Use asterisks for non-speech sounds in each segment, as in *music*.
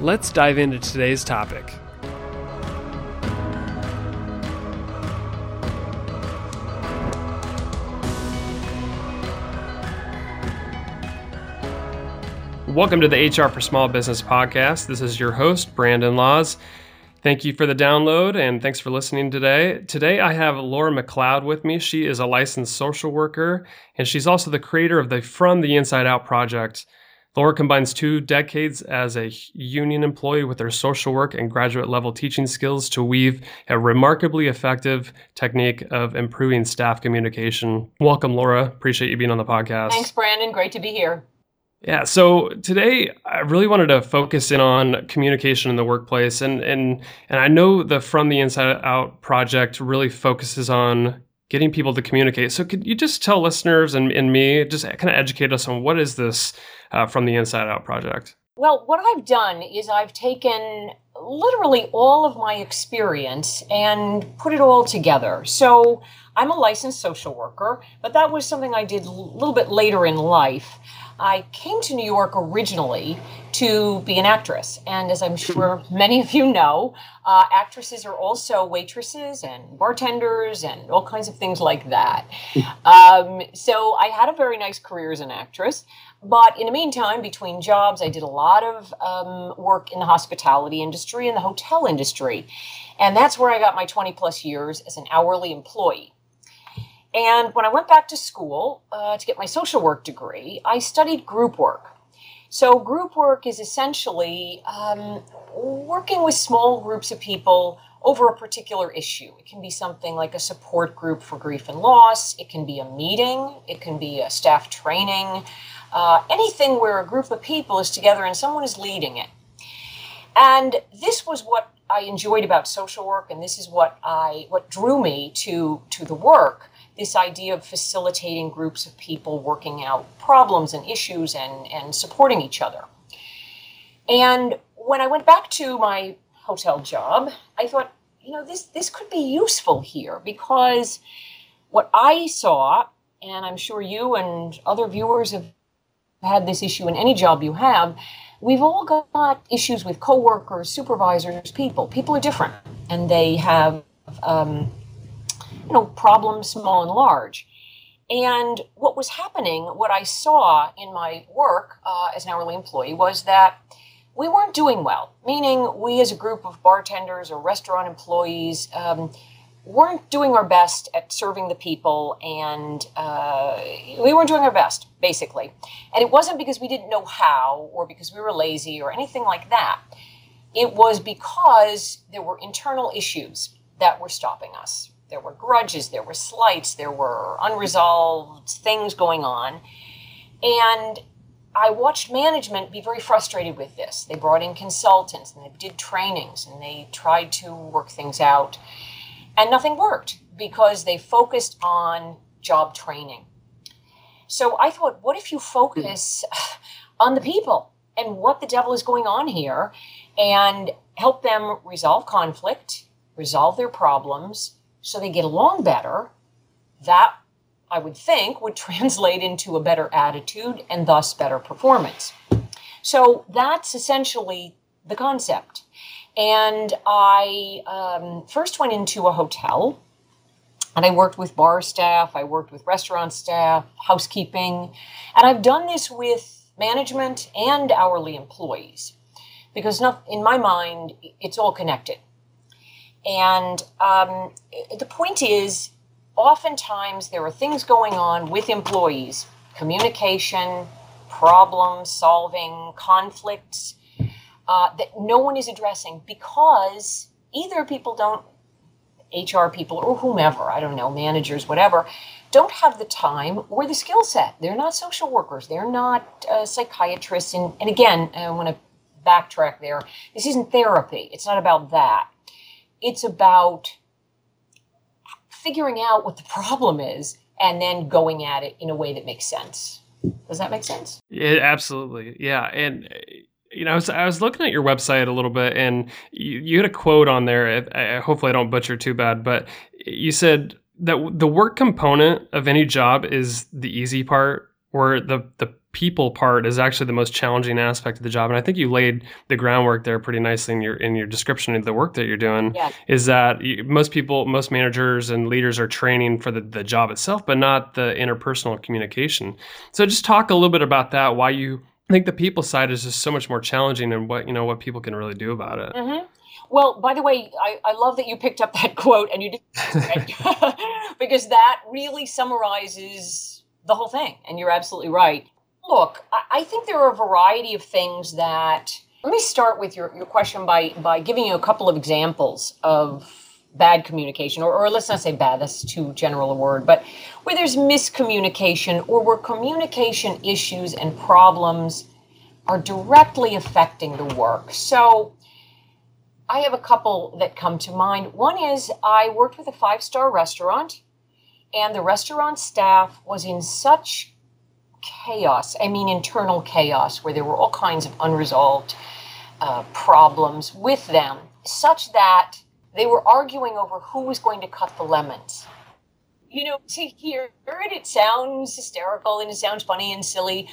Let's dive into today's topic. Welcome to the HR for Small Business podcast. This is your host, Brandon Laws. Thank you for the download and thanks for listening today. Today I have Laura McLeod with me. She is a licensed social worker and she's also the creator of the From the Inside Out project. Laura combines two decades as a union employee with her social work and graduate level teaching skills to weave a remarkably effective technique of improving staff communication. Welcome, Laura. Appreciate you being on the podcast. Thanks, Brandon. Great to be here. Yeah, so today I really wanted to focus in on communication in the workplace and and and I know the From the Inside Out project really focuses on getting people to communicate. So could you just tell listeners and, and me, just kind of educate us on what is this uh, From the Inside Out project? Well, what I've done is I've taken literally all of my experience and put it all together. So I'm a licensed social worker, but that was something I did a little bit later in life. I came to New York originally to be an actress. And as I'm sure many of you know, uh, actresses are also waitresses and bartenders and all kinds of things like that. *laughs* Um, so I had a very nice career as an actress. But in the meantime, between jobs, I did a lot of um, work in the hospitality industry and the hotel industry. And that's where I got my 20 plus years as an hourly employee. And when I went back to school uh, to get my social work degree, I studied group work. So, group work is essentially um, working with small groups of people over a particular issue. It can be something like a support group for grief and loss, it can be a meeting, it can be a staff training, uh, anything where a group of people is together and someone is leading it. And this was what I enjoyed about social work, and this is what I what drew me to to the work this idea of facilitating groups of people working out problems and issues and, and supporting each other. And when I went back to my hotel job, I thought, you know, this, this could be useful here because what I saw, and I'm sure you and other viewers have had this issue in any job you have, we've all got issues with coworkers, supervisors, people. People are different, and they have um, you know, problems small and large. And what was happening, what I saw in my work uh, as an hourly employee, was that we weren't doing well. Meaning, we as a group of bartenders or restaurant employees um, weren't doing our best at serving the people, and uh, we weren't doing our best, basically. And it wasn't because we didn't know how or because we were lazy or anything like that. It was because there were internal issues that were stopping us there were grudges, there were slights, there were unresolved things going on. And I watched management be very frustrated with this. They brought in consultants and they did trainings and they tried to work things out. And nothing worked because they focused on job training. So I thought, what if you focus *sighs* on the people and what the devil is going on here and help them resolve conflict, resolve their problems, so they get along better, that I would think would *laughs* translate into a better attitude and thus better performance. So that's essentially the concept. And I um, first went into a hotel and I worked with bar staff, I worked with restaurant staff, housekeeping, and I've done this with management and hourly employees because in my mind, it's all connected. And um, the point is, oftentimes there are things going on with employees communication, problem solving, conflicts uh, that no one is addressing because either people don't, HR people or whomever, I don't know, managers, whatever, don't have the time or the skill set. They're not social workers, they're not uh, psychiatrists. And, and again, I want to backtrack there. This isn't therapy. It's not about that. It's about figuring out what the problem is and then going at it in a way that makes sense. Does that make sense? Yeah, absolutely. Yeah, and uh, you know, I was, I was looking at your website a little bit, and you, you had a quote on there. I, hopefully, I don't butcher too bad, but you said that the work component of any job is the easy part, or the the people part is actually the most challenging aspect of the job. And I think you laid the groundwork there pretty nicely in your in your description of the work that you're doing. Yeah. Is that you, most people, most managers and leaders are training for the, the job itself, but not the interpersonal communication. So just talk a little bit about that. Why you think the people side is just so much more challenging, and what you know what people can really do about it. Mm-hmm. Well, by the way, I, I love that you picked up that *laughs* quote and you did *laughs* *laughs* because that really summarizes the whole thing. And you're absolutely right. Look, I think there are a variety of things that. Let me start with your, your question by, by giving you a couple of examples of bad communication, or, or let's not say bad, that's too general a word, but where there's miscommunication or where communication issues and problems are directly affecting the work. So I have a couple that come to mind. One is I worked with a five star restaurant, and the restaurant staff was in such chaos. I mean, internal chaos, where there were all kinds of unresolved uh, problems with them, such that they were arguing over who was going to cut the lemons. You know, to hear it, it sounds hysterical and it sounds funny and silly,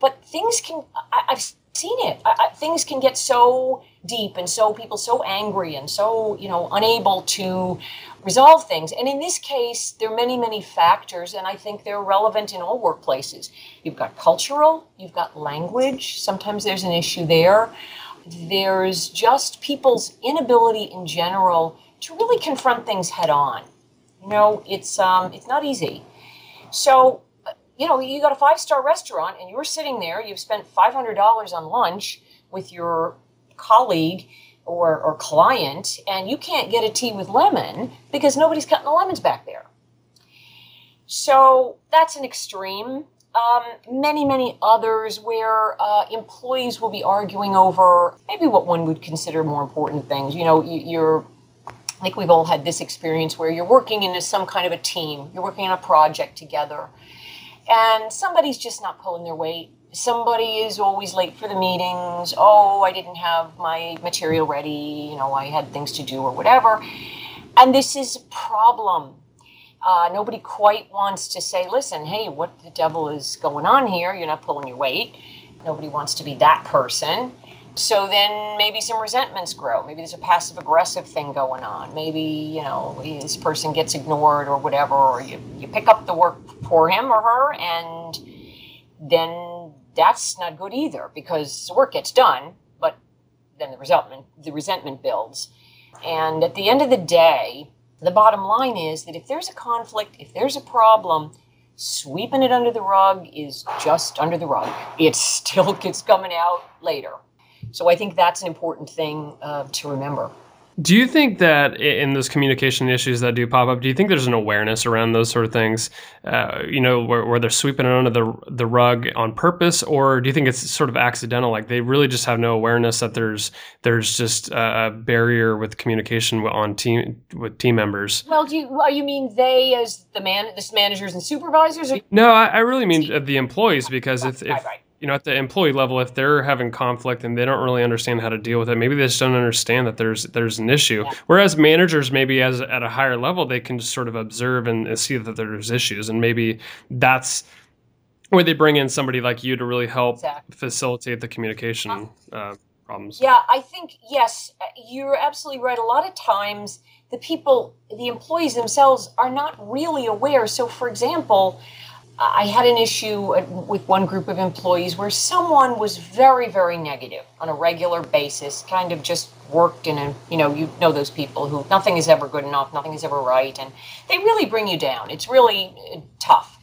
but things can, I, have seen it. I, I, things can get so deep and so people so angry and so, you know, unable to resolve things. And in this case, there are many, many factors, and I think they're relevant in all workplaces. You've got cultural, you've got language, sometimes there's an issue there. There's just people's inability in general to really confront things head on. You know, it's um, it's not easy. So, you know, you got a five star restaurant and you're sitting there. You've spent five hundred dollars on lunch with your colleague, or, or client and you can't get a tea with lemon because nobody's cutting the lemons back there. So that's an extreme. Um, many, many others where uh, employees will be arguing over maybe what one would consider more important things. You know, you, are I think we've all had this experience where you're working in some kind of a team, you're working on a project together, and somebody's just not pulling their weight somebody is always late for the meetings. Oh, I didn't have my material ready. You know, I had things to do or whatever. And this is a problem. Uh, nobody quite wants to say, listen, hey, what the devil is going on here? You're not pulling your weight. Nobody wants to be that person. So then maybe some resentments grow. Maybe there's a passive aggressive thing going on. Maybe, you know, this person gets ignored or whatever, or you, you pick up the work for him or her and then that's not good either because the work gets done, but then the resentment the resentment builds. And at the end of the day, the bottom line is that if there's a conflict, if there's a problem, sweeping it under the rug is just under the rug. It *laughs* still gets coming out later. So I think that's an important thing uh, to remember. Do you think that in those communication issues that do pop up, do you think there's an awareness around those sort of things? Uh, you know, where, where, they're sweeping it under the the rug on purpose, or do you think it's sort of accidental? Like they really just have no awareness that there's there's just a barrier with communication on team with team members. Well, do you you mean they as the man, the managers and supervisors? Or- no, I, I really mean the employees because if, if right, right you know, at the employee level, if they're having conflict and they don't really understand how to deal with it, maybe they just don't understand that there's there's an issue. Whereas managers, maybe as at a higher level, they can just sort of observe and see that there's issues, and maybe that's where they bring in somebody like you to really help exactly. facilitate the communication uh, problems. Yeah, I think yes, you're absolutely right. A lot of times, the people, the employees themselves, are not really aware. So, for example I had an issue with one group of employees where someone was very, very negative on a regular basis, kind of just worked in a, you know, you know those people who nothing is ever good enough, nothing is ever right, and they really bring you down. It's really uh, tough.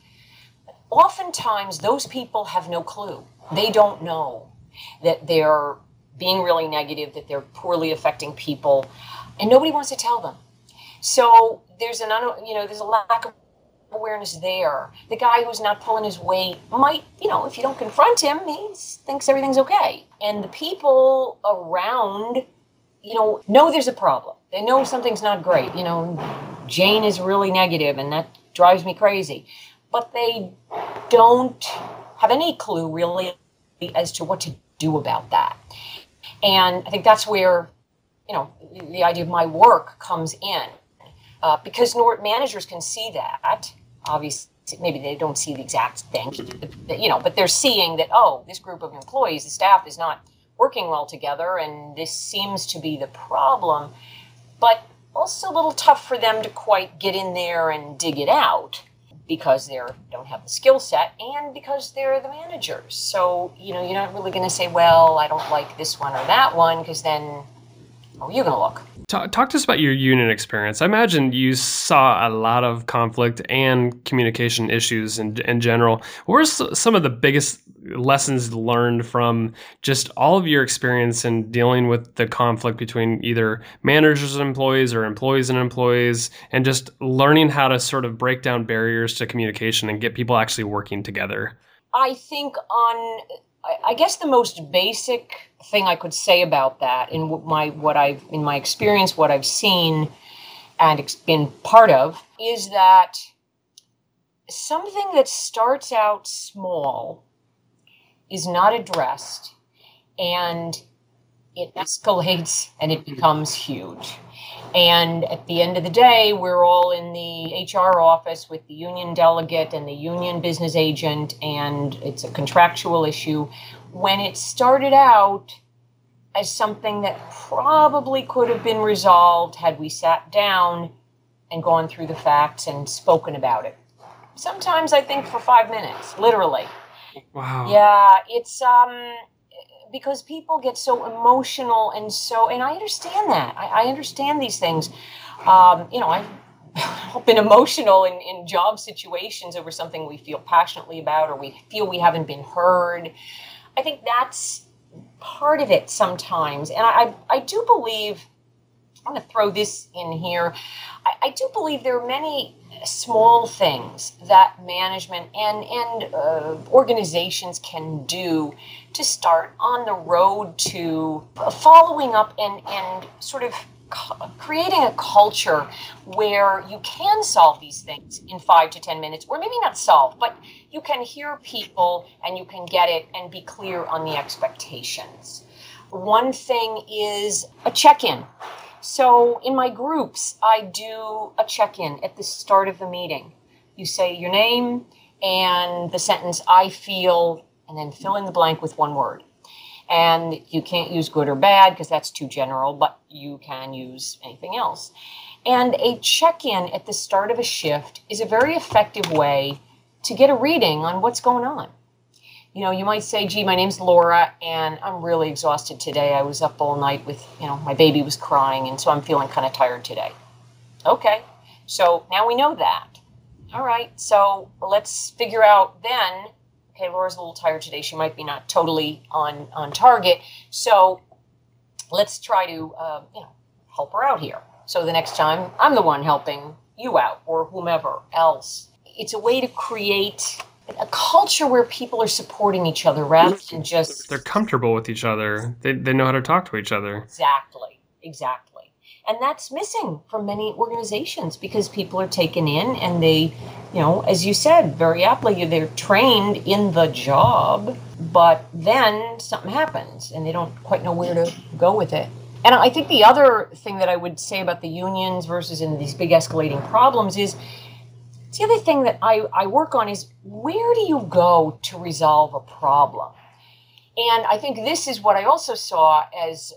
Oftentimes, those people have no clue. They don't know that they're being really negative, that they're poorly affecting people, and nobody wants to tell them. So there's an, you know, there's a lack of awareness there. The guy who's not pulling his weight might, you know, if you don't confront him, he thinks everything's okay. And the people around, you know, know there's a problem. They know something's not great. You know, Jane is really negative and that drives me crazy. But they don't have any clue really as to what to do about that. And I think that's where, you know, the idea of my work comes in. Uh, because managers can see that obviously maybe they don't see the exact thing you know but they're seeing that oh this group of employees the staff is not working well together and this seems to be the problem but also a little tough for them to quite get in there and dig it out because they don't have the skill set and because they're the managers. So you know you're not really going to say well i don't like this one or that one because then how are you going to look Talk, talk, to us about your union experience. I imagine you saw a lot of conflict and communication issues in, in general. What were some of the biggest lessons learned from just all of your experience in dealing with the conflict between either managers and employees or employees and employees, and just learning how to sort of break down barriers to communication and get people actually working together? I think on I guess the most basic thing I could say about that in my what I've in my experience, what I've seen and been part of, is that something that starts out small is not addressed, and it escalates and it becomes huge. And at the end of the day, we're all in the HR office with the union delegate and the union business agent, and it's a contractual issue. When it started out as something that probably could have been resolved had we sat down and gone through the facts and spoken about it. Sometimes I think for five minutes, literally. Wow. Yeah, it's um because people get so emotional and so, and I understand that. I, I understand these things. Um, you know, I've *laughs* been emotional in, in job situations over something we feel passionately about or we feel we haven't been heard. I think that's part of it sometimes. And I, I, I do believe, I'm going to throw this in here. I, I do believe there are many small things that management and and uh, organizations can do to start on the road to uh, following up and and sort of creating a culture where you can solve these things in five to ten minutes or maybe not solve but you can hear people and you can get it and be clear on the expectations one thing is a check-in so in my groups, I do a check in at the start of the meeting. You say your name and the sentence, I feel, and then fill in the blank with one word. And you can't use good or bad because that's too general, but you can use anything else. And a check in at the start of a shift is a very effective way to get a reading on what's going on you know, you might say, gee, my name's Laura and I'm really exhausted today. I was up all night with, you know, my baby was crying and so I'm feeling kind of tired today. Okay, so now we know that. All right, so let's figure out then. Okay, Laura's a little tired today. She might be not totally on on target. So let's try to uh, you know help her out here. So the next time I'm the one helping you out or whomever else. It's a way to create a culture where people are supporting each other rather than just they're comfortable with each other. They they know how to talk to each other. Exactly. Exactly. And that's missing from many organizations because people are taken in and they, you know, as you said very aptly, they're trained in the job, but then something happens and they don't quite know where to go with it. And I think the other thing that I would say about the unions versus in these big escalating problems is the other thing that I, I work on is where do you go to resolve a problem? And I think this is what I also saw as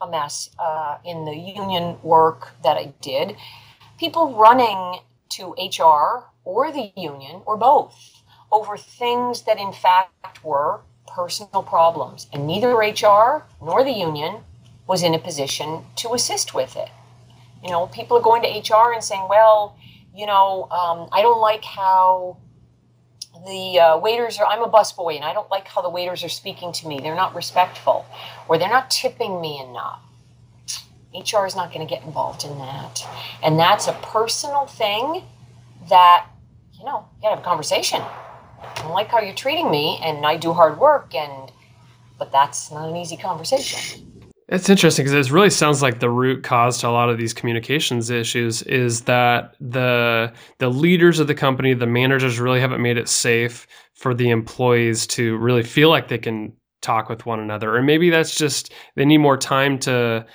a mess uh, in the union work that I did. People running to HR or the union or both over things that in fact were personal problems. And neither HR nor the union was in a position to assist with it. You know, people are going to HR and saying, well, you know, um, I don't like how the uh, waiters are, I'm a busboy and I don't like how the waiters are speaking to me. They're not respectful or they're not tipping me enough. HR is not going to get involved in that. And that's a personal thing that, you know, you gotta have a conversation. I don't like how you're treating me, and I do hard work, and but that's not an easy conversation. It's interesting because it really sounds like the root cause to a lot of these communications issues is that the the leaders of the company, the managers, really haven't made it safe for the employees to really feel like they can talk with one another, or maybe that's just they need more time to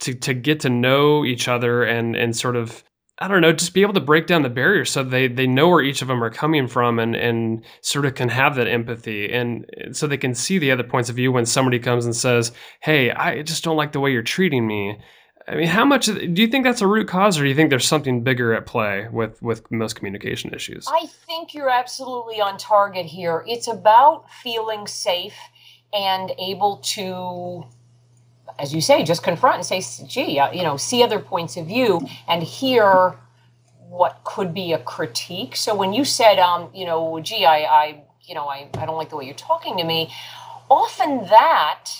to to get to know each other and and sort of I don't know, just be able to break down the barriers so they they know where each of them are coming from and and sort of can have that empathy and uh, so they can see the other points of view when somebody comes and says, "Hey, I just don't like the way you're treating me." I mean, how much do you think that's a root cause, or do you think there's something bigger at play with with most communication issues? I think you're absolutely on target here. It's about feeling safe and able to as you say, just confront and say, gee, uh, you know, see other points of view and hear what could be a critique. So when you said, um, you know, gee, I, I you know, I, I don't like the way you're talking to me, often that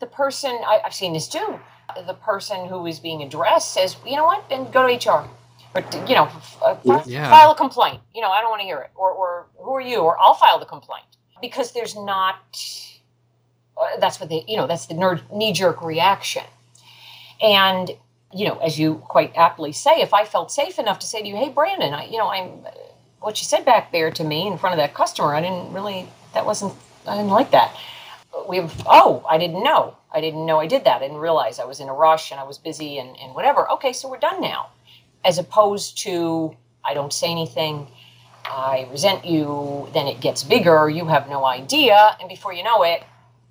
the person, I, I've seen this too, the person who is being addressed says, you know what, then go to HR. Or, you know, uh, yeah. file a complaint. You know, I don't want to hear it. Or, or who are you? Or I'll file the complaint. Because there's not that's what they, you know, that's the knee jerk reaction. And, you know, as you quite aptly say, if I felt safe enough to say to you, hey, Brandon, I, you know, I'm, what you said back there to me in front of that customer, I didn't really, that wasn't, I didn't like that. We have, oh, I didn't know. I didn't know I did that. I didn't realize I was in a rush and I was busy and, and whatever. Okay, so we're done now. As opposed to, I don't say anything. I resent you, then it gets bigger, you have no idea, and before you know it,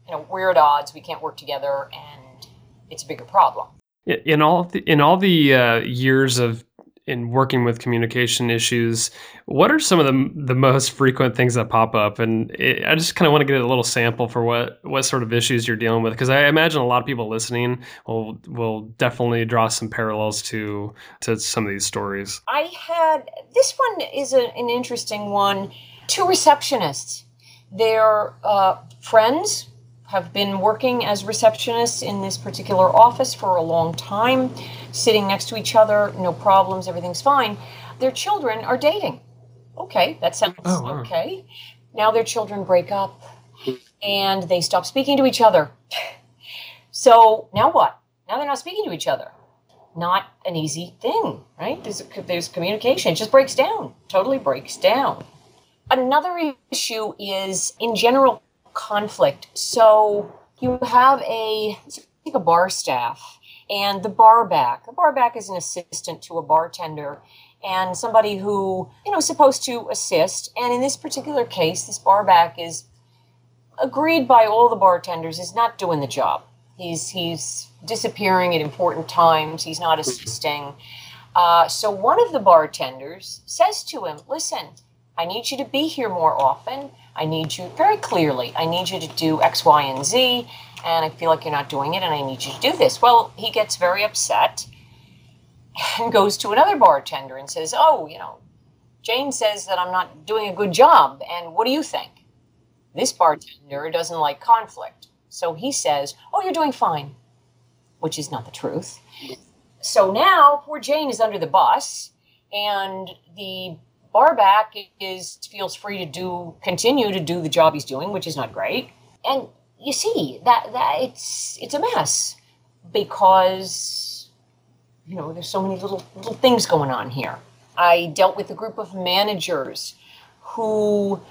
you know we're at odds we can't work together and it's a bigger problem in all the, in all the uh, years of in working with communication issues, what are some of the the most frequent things that pop up? And it, I just kind of want to get a little sample for what what sort of issues you're dealing with, because I imagine a lot of people listening will will definitely draw some parallels to to some of these stories. I had this one is a, an interesting one. Two receptionists, they're uh, friends have been working as receptionists in this particular office for a long time, sitting next to each other, no problems, everything's fine. Their children are dating. Okay, that sounds oh, wow. okay. Now their children break up and they stop speaking to each other. So now what? Now they're not speaking to each other. Not an easy thing, right? There's, there's communication. It just breaks down, totally breaks down. Another issue is, in general, conflict. So you have a like a bar staff and the bar back. The bar back is an assistant to a bartender and somebody who you know is supposed to assist. And in this particular case, this bar back is agreed by all the bartenders is not doing the job. He's he's disappearing at important times. He's not assisting. Uh, so one of the bartenders says to him, "Listen, I need you to be here more often. I need you very clearly. I need you to do X, Y, and Z, and I feel like you're not doing it, and I need you to do this. Well, he gets very upset and *laughs* goes to another bartender and says, Oh, you know, Jane says that I'm not doing a good job, and what do you think? This bartender doesn't like conflict. So he says, Oh, you're doing fine, which is not the truth. So now poor Jane is under the bus, and the Barback is feels free to do continue to do the job he's doing, which is not great. And you see that that it's it's a mess because you know there's so many little little things going on here. I dealt with a group of managers who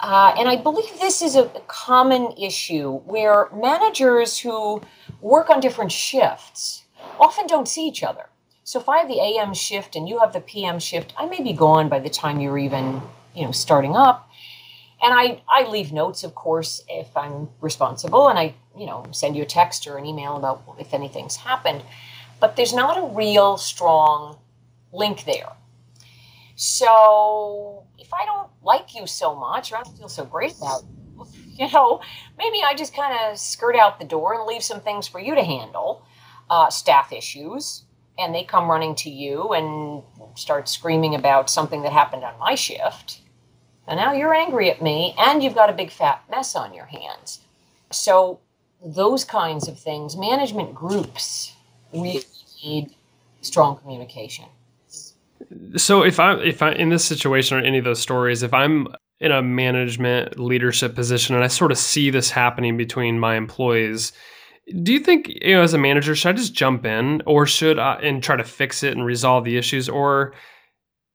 uh, and I believe this is a common issue where managers who work on different shifts often don't see each other. So if I have the AM shift and you have the PM shift, I may be gone by the time you're even, you know, starting up. And I, I leave notes, of course, if I'm responsible, and I, you know, send you a text or an email about if anything's happened. But there's not a real strong link there. So if I don't like you so much, or I don't feel so great about you *laughs* you know, maybe I just kind of skirt out the door and leave some things for you to handle, uh, staff issues, and they come running to you and start screaming about something that happened on my shift. And now you're angry at me and you've got a big fat mess on your hands. So, those kinds of things, management groups really need strong communication. So if I if I in this situation or any of those stories, if I'm in a management leadership position and I sort of see this happening between my employees, do you think you know as a manager should I just jump in or should I and try to fix it and resolve the issues or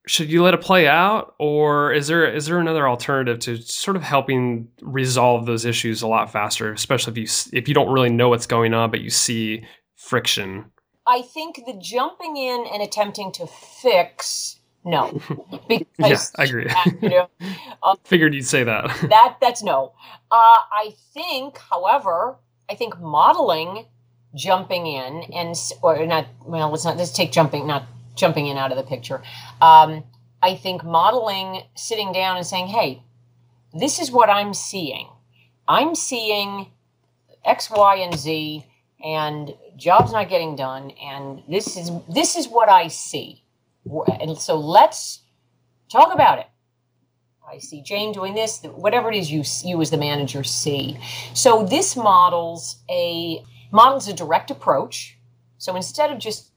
should you let it play out or is there is there another alternative to sort of helping resolve those issues a lot faster especially if you if you don't really know what's going on but you see friction I think the jumping in and attempting to fix no, *laughs* because yeah, I agree. you know, *laughs* um, Figured you'd say that. that that's no. Uh, I think, however, I think modeling jumping in and or not. Well, let's not let's take jumping not jumping in out of the picture. Um, I think modeling, sitting down and saying, "Hey, this is what I'm seeing. I'm seeing X, Y, and Z." and jobs not getting done and this is this is what i see and so let's talk about it i see jane doing this whatever it is you you as the manager see so this models a models a direct approach so instead of just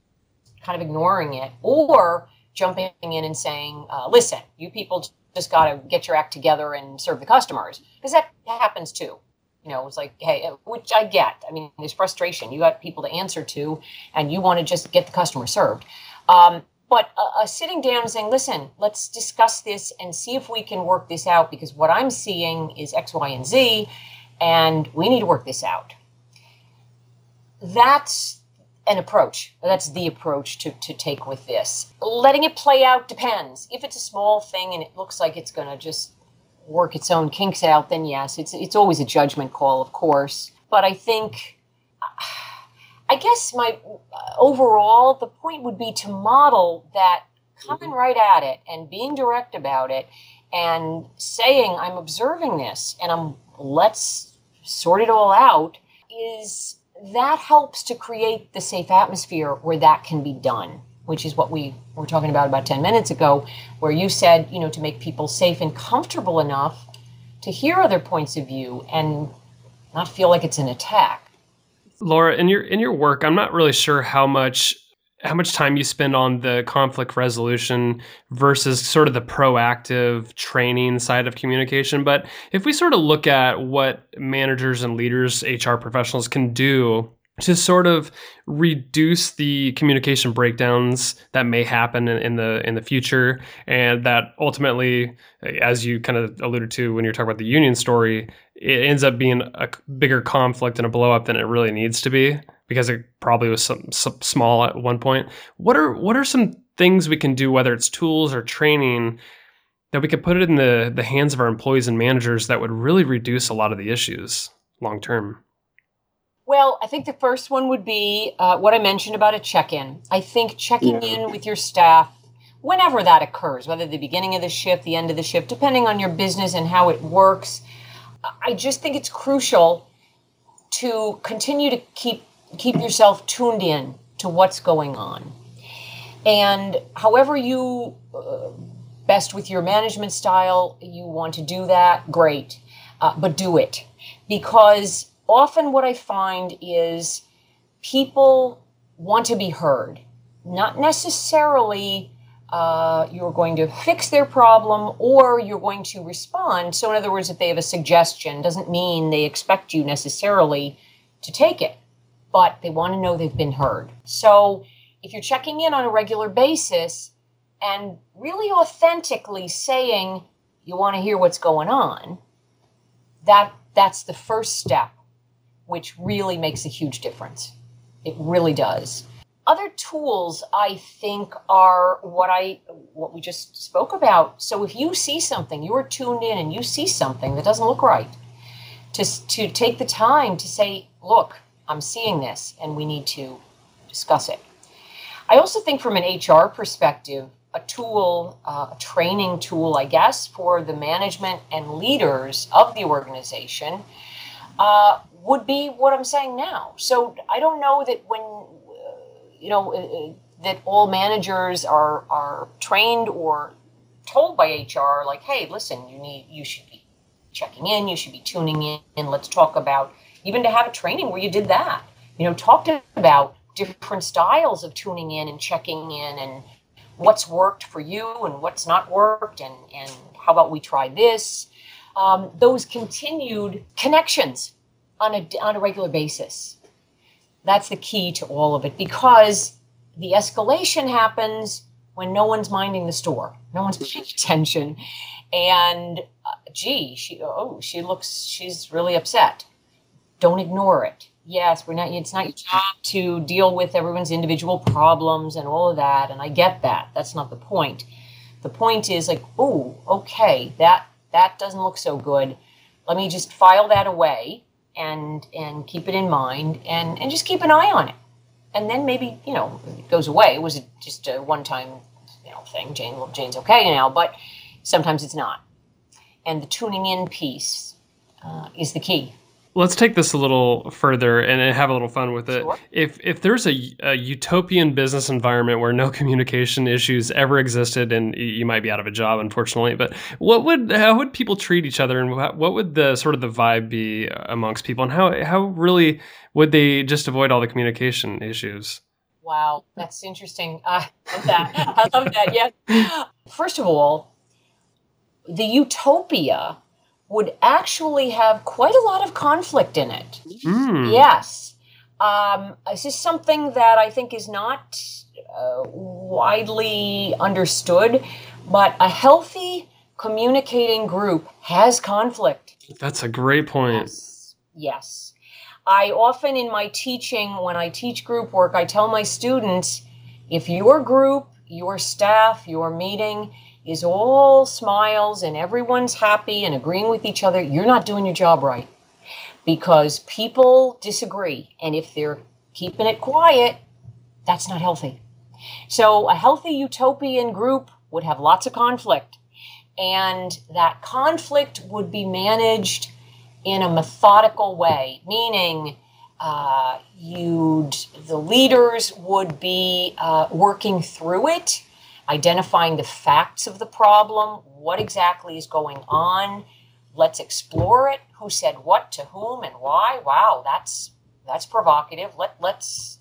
kind of ignoring it or jumping in and saying uh, listen you people just got to get your act together and serve the customers because that happens too you know, it's like, hey, uh, which I get. I mean, there's frustration. You got people to answer to, and you want to just get the customer served. Um, but uh, uh, sitting down and saying, listen, let's discuss this and see if we can work this out because what I'm seeing is X, Y, and Z, and we need to work this out. That's an approach. That's the approach to, to take with this. Letting it play out depends. If it's a small thing and it looks like it's going to just work its own kinks out, then yes, it's it's always a judgment call, of course. But I think, I guess my overall the point would be to model that coming mm-hmm. right at it and being direct about it and saying I'm observing this and I'm let's sort it all out is that helps to create the safe atmosphere where that can be done which is what we were talking about about 10 minutes ago, where you said, you know, to make people safe and comfortable enough to hear other points of view and not feel like it's an attack. Laura, in your in your work, I'm not really sure how much how much time you spend on the conflict resolution versus sort of the proactive training side of communication. But if we sort of look at what managers and leaders, HR professionals can do to sort of reduce the communication breakdowns that may happen in, the in the future. And that ultimately as you kind of alluded to when you're talking about the union story it ends up being a bigger conflict and a blow up than it really needs to be because it probably was some, some small at one point. What are what are some things we can do whether it's tools or training that we could put it in the the hands of our employees and managers that would really reduce a lot of the issues long term well, I think the first one would be uh, what I mentioned about a check in. I think checking yeah. in with your staff whenever that occurs, whether the beginning of the shift, the end of the shift, depending on your business and how it works. I just think it's crucial to continue to keep keep yourself tuned in to what's going on. And however you uh, best with your management style, you want to do that, great. Uh, but do it because often what I find is people want to be heard, not necessarily uh, you're going to fix their problem or you're going to respond. So, in other words, if they have a suggestion, doesn't mean they expect you necessarily to take it, but they want to know they've been heard. So, if you're checking in on a regular basis and really authentically saying you want to hear what's going on, that that's the first step which really makes a huge difference. It really does. Other tools I think are what I what we just spoke about. So if you see something, you are tuned in and you see something that doesn't look right, to to take the time to say, "Look, I'm seeing this and we need to discuss it." I also think from an HR perspective, a tool, uh, a training tool, I guess, for the management and leaders of the organization uh, would be what I'm saying now. So I don't know that when, uh, you know, uh, uh, that all managers are, are trained or told by HR, like, hey, listen, you need, you should be checking in, you should be tuning in, and let's talk about, even to have a training where you did that, you know, talked about different styles of tuning in and checking in and what's worked for you and what's not worked, and, and how about we try this? Um, those continued connections on a, on a regular basis. That's the key to all of it because the escalation happens when no one's minding the store, no one's paying attention, and uh, gee, she oh she looks she's really upset. Don't ignore it. Yes, we're not. It's not your job to deal with everyone's individual problems and all of that, and I get that. That's not the point. The point is like, oh, okay, that that doesn't look so good. Let me just file that away and and keep it in mind and and just keep an eye on it. And then maybe you know it goes away. It was just a one time you know thing? Jane jane's okay now but sometimes it's not. And the tuning in piece uh, is the key let's take this a little further and have a little fun with it. Sure. If if there's a, a, utopian business environment where no *laughs* communication issues ever existed, and you might be out of a job, unfortunately, but what would how would people treat each other, and what would the sort of the vibe be amongst people, and how how really would they just avoid all the communication issues? Wow, that's interesting. Uh, *laughs* I love that. I love that. Yeah. *laughs* First of all, the utopia would actually have quite a lot of conflict in it. Mm. Yes. Um, this is something that I think is not uh, widely understood, but a healthy communicating group has conflict. That's a great point. Yes. yes. I often in my teaching, when I teach group work, I tell my students if your group, your staff, your meeting is all smiles and everyone's happy and agreeing with each other, you're not doing your job right. Because people disagree. And if they're keeping it quiet, that's not healthy. So a healthy utopian group would have lots of conflict. And that conflict would be managed in a methodical way, meaning uh, you'd the leaders would be uh, working through it identifying the facts of the problem, what exactly is going on. Let's explore it. Who said what to whom and why? Wow, that's that's provocative. Let let's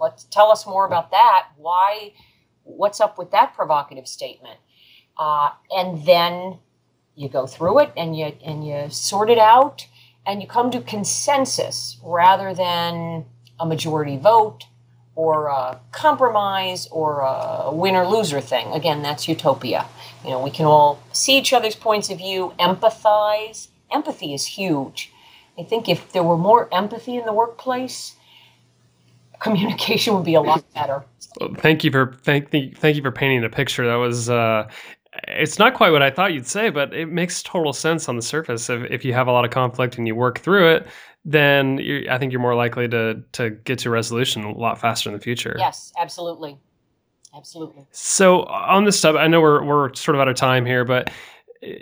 let's tell us more about that. Why? What's up with that provocative statement? Uh, and then you go through it and you and you sort it out and you come to consensus rather than a majority vote or a compromise or a winner loser thing. Again, that's utopia. You know, we can all see each other's points of view, empathize. Empathy is huge. I think if there were more empathy in the workplace, *laughs* communication would be a lot better. Well, thank you for thank thank you for painting a picture. That was uh, it's not quite what I thought you'd say, but it makes total sense on the surface. If if you have a lot of conflict and you work through it, then I think you're more likely to to get to resolution a lot faster in the future. Yes, absolutely, absolutely. So on this stuff, I know we're we're sort of out of time here, but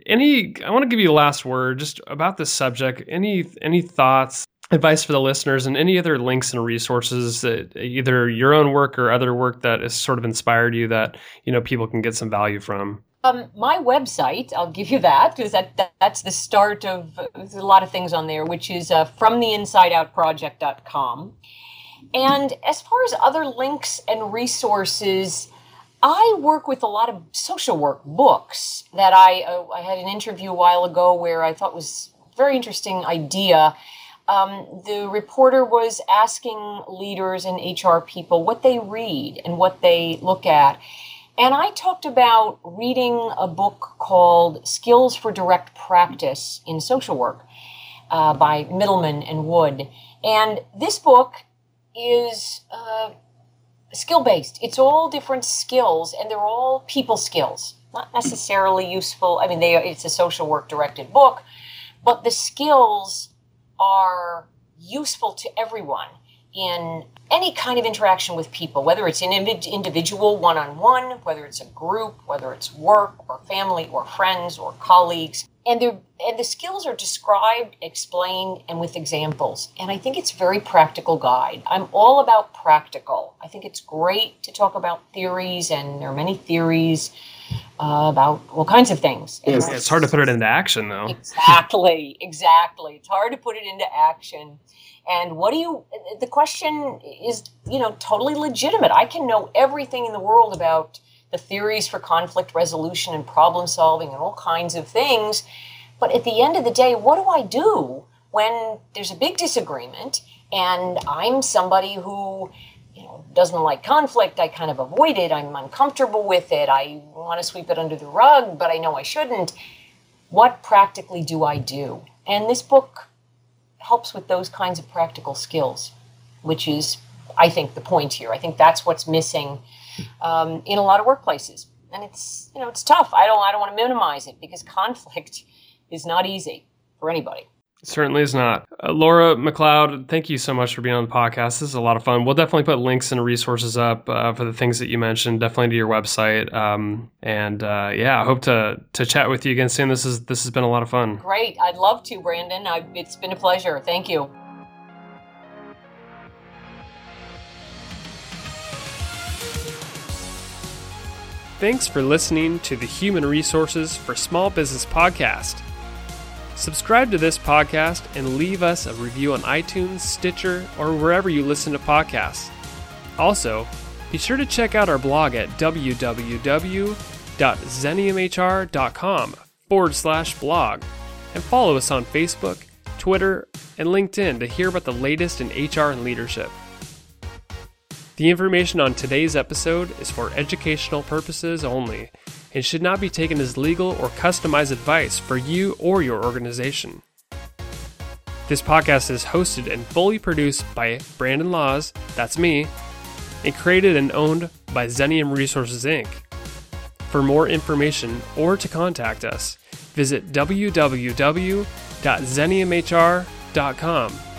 any I want to give you a last word just about this subject. Any any thoughts? Advice for the listeners and any other links and resources that either your own work or other work that has sort of inspired you that you know people can get some value from. Um, my website, I'll give you that because that, that, that's the start of a lot of things on there, which is uh, fromtheinsideoutproject.com. And as far as other links and resources, I work with a lot of social work books that I uh, I had an interview a while ago where I thought was very interesting idea. Um, the reporter was asking leaders and HR people what they read and what they look at. And I talked about reading a book called Skills for Direct Practice in Social Work uh, by Middleman and Wood. And this book is uh, skill based, it's all different skills, and they're all people skills, not necessarily useful. I mean, they, it's a social work directed book, but the skills are useful to everyone in any kind of interaction with people, whether it's an individual one on one, whether it's a group, whether it's work or family or friends or colleagues. And, and the skills are described, explained, and with examples. And I think it's a very practical guide. I'm all about practical. I think it's great to talk about theories, and there are many theories uh, about all kinds of things. It's, it's hard to put it into action, though. Exactly, exactly. It's hard to put it into action. And what do you, the question is, you know, totally legitimate. I can know everything in the world about the theories for conflict resolution and problem solving and all kinds of things. But at the end of the day, what do I do when there's a big disagreement and I'm somebody who you know doesn't like conflict? I kind of avoid it. I'm uncomfortable with it. I want to sweep it under the rug but i know i shouldn't. What practically do i do? And this book helps with those kinds of practical skills which is i think the point here. I think that's what's missing um, in a lot of workplaces. And it's you know it's tough. I don't i don't want to minimize it because *laughs* conflict is not easy for anybody certainly is not. Uh, Laura McLeod, thank you so much for being on the podcast. This is a lot of fun. We'll definitely put links and resources up uh, for the things that you mentioned, definitely to your website. Um, and uh, yeah, I hope to to chat with you again soon. This is this has been a lot of fun. Great, I'd love to, Brandon. I, it's been a pleasure. Thank you. Thanks for listening to the Human Resources for Small Business podcast. Subscribe to this podcast and leave us a review on iTunes, Stitcher, or wherever you listen to podcasts. Also, be sure to check out our blog at www.xeniumhr.com forward slash blog and follow us on Facebook, Twitter, and LinkedIn to hear about the latest in HR and leadership. The information on today's episode is for educational purposes only and should not be taken as legal or customized advice for you or your organization. This podcast is hosted and fully produced by Brandon Laws, that's me, and created and owned by Xenium Resources Inc. For more information or to contact us, visit www.xeniumhr.com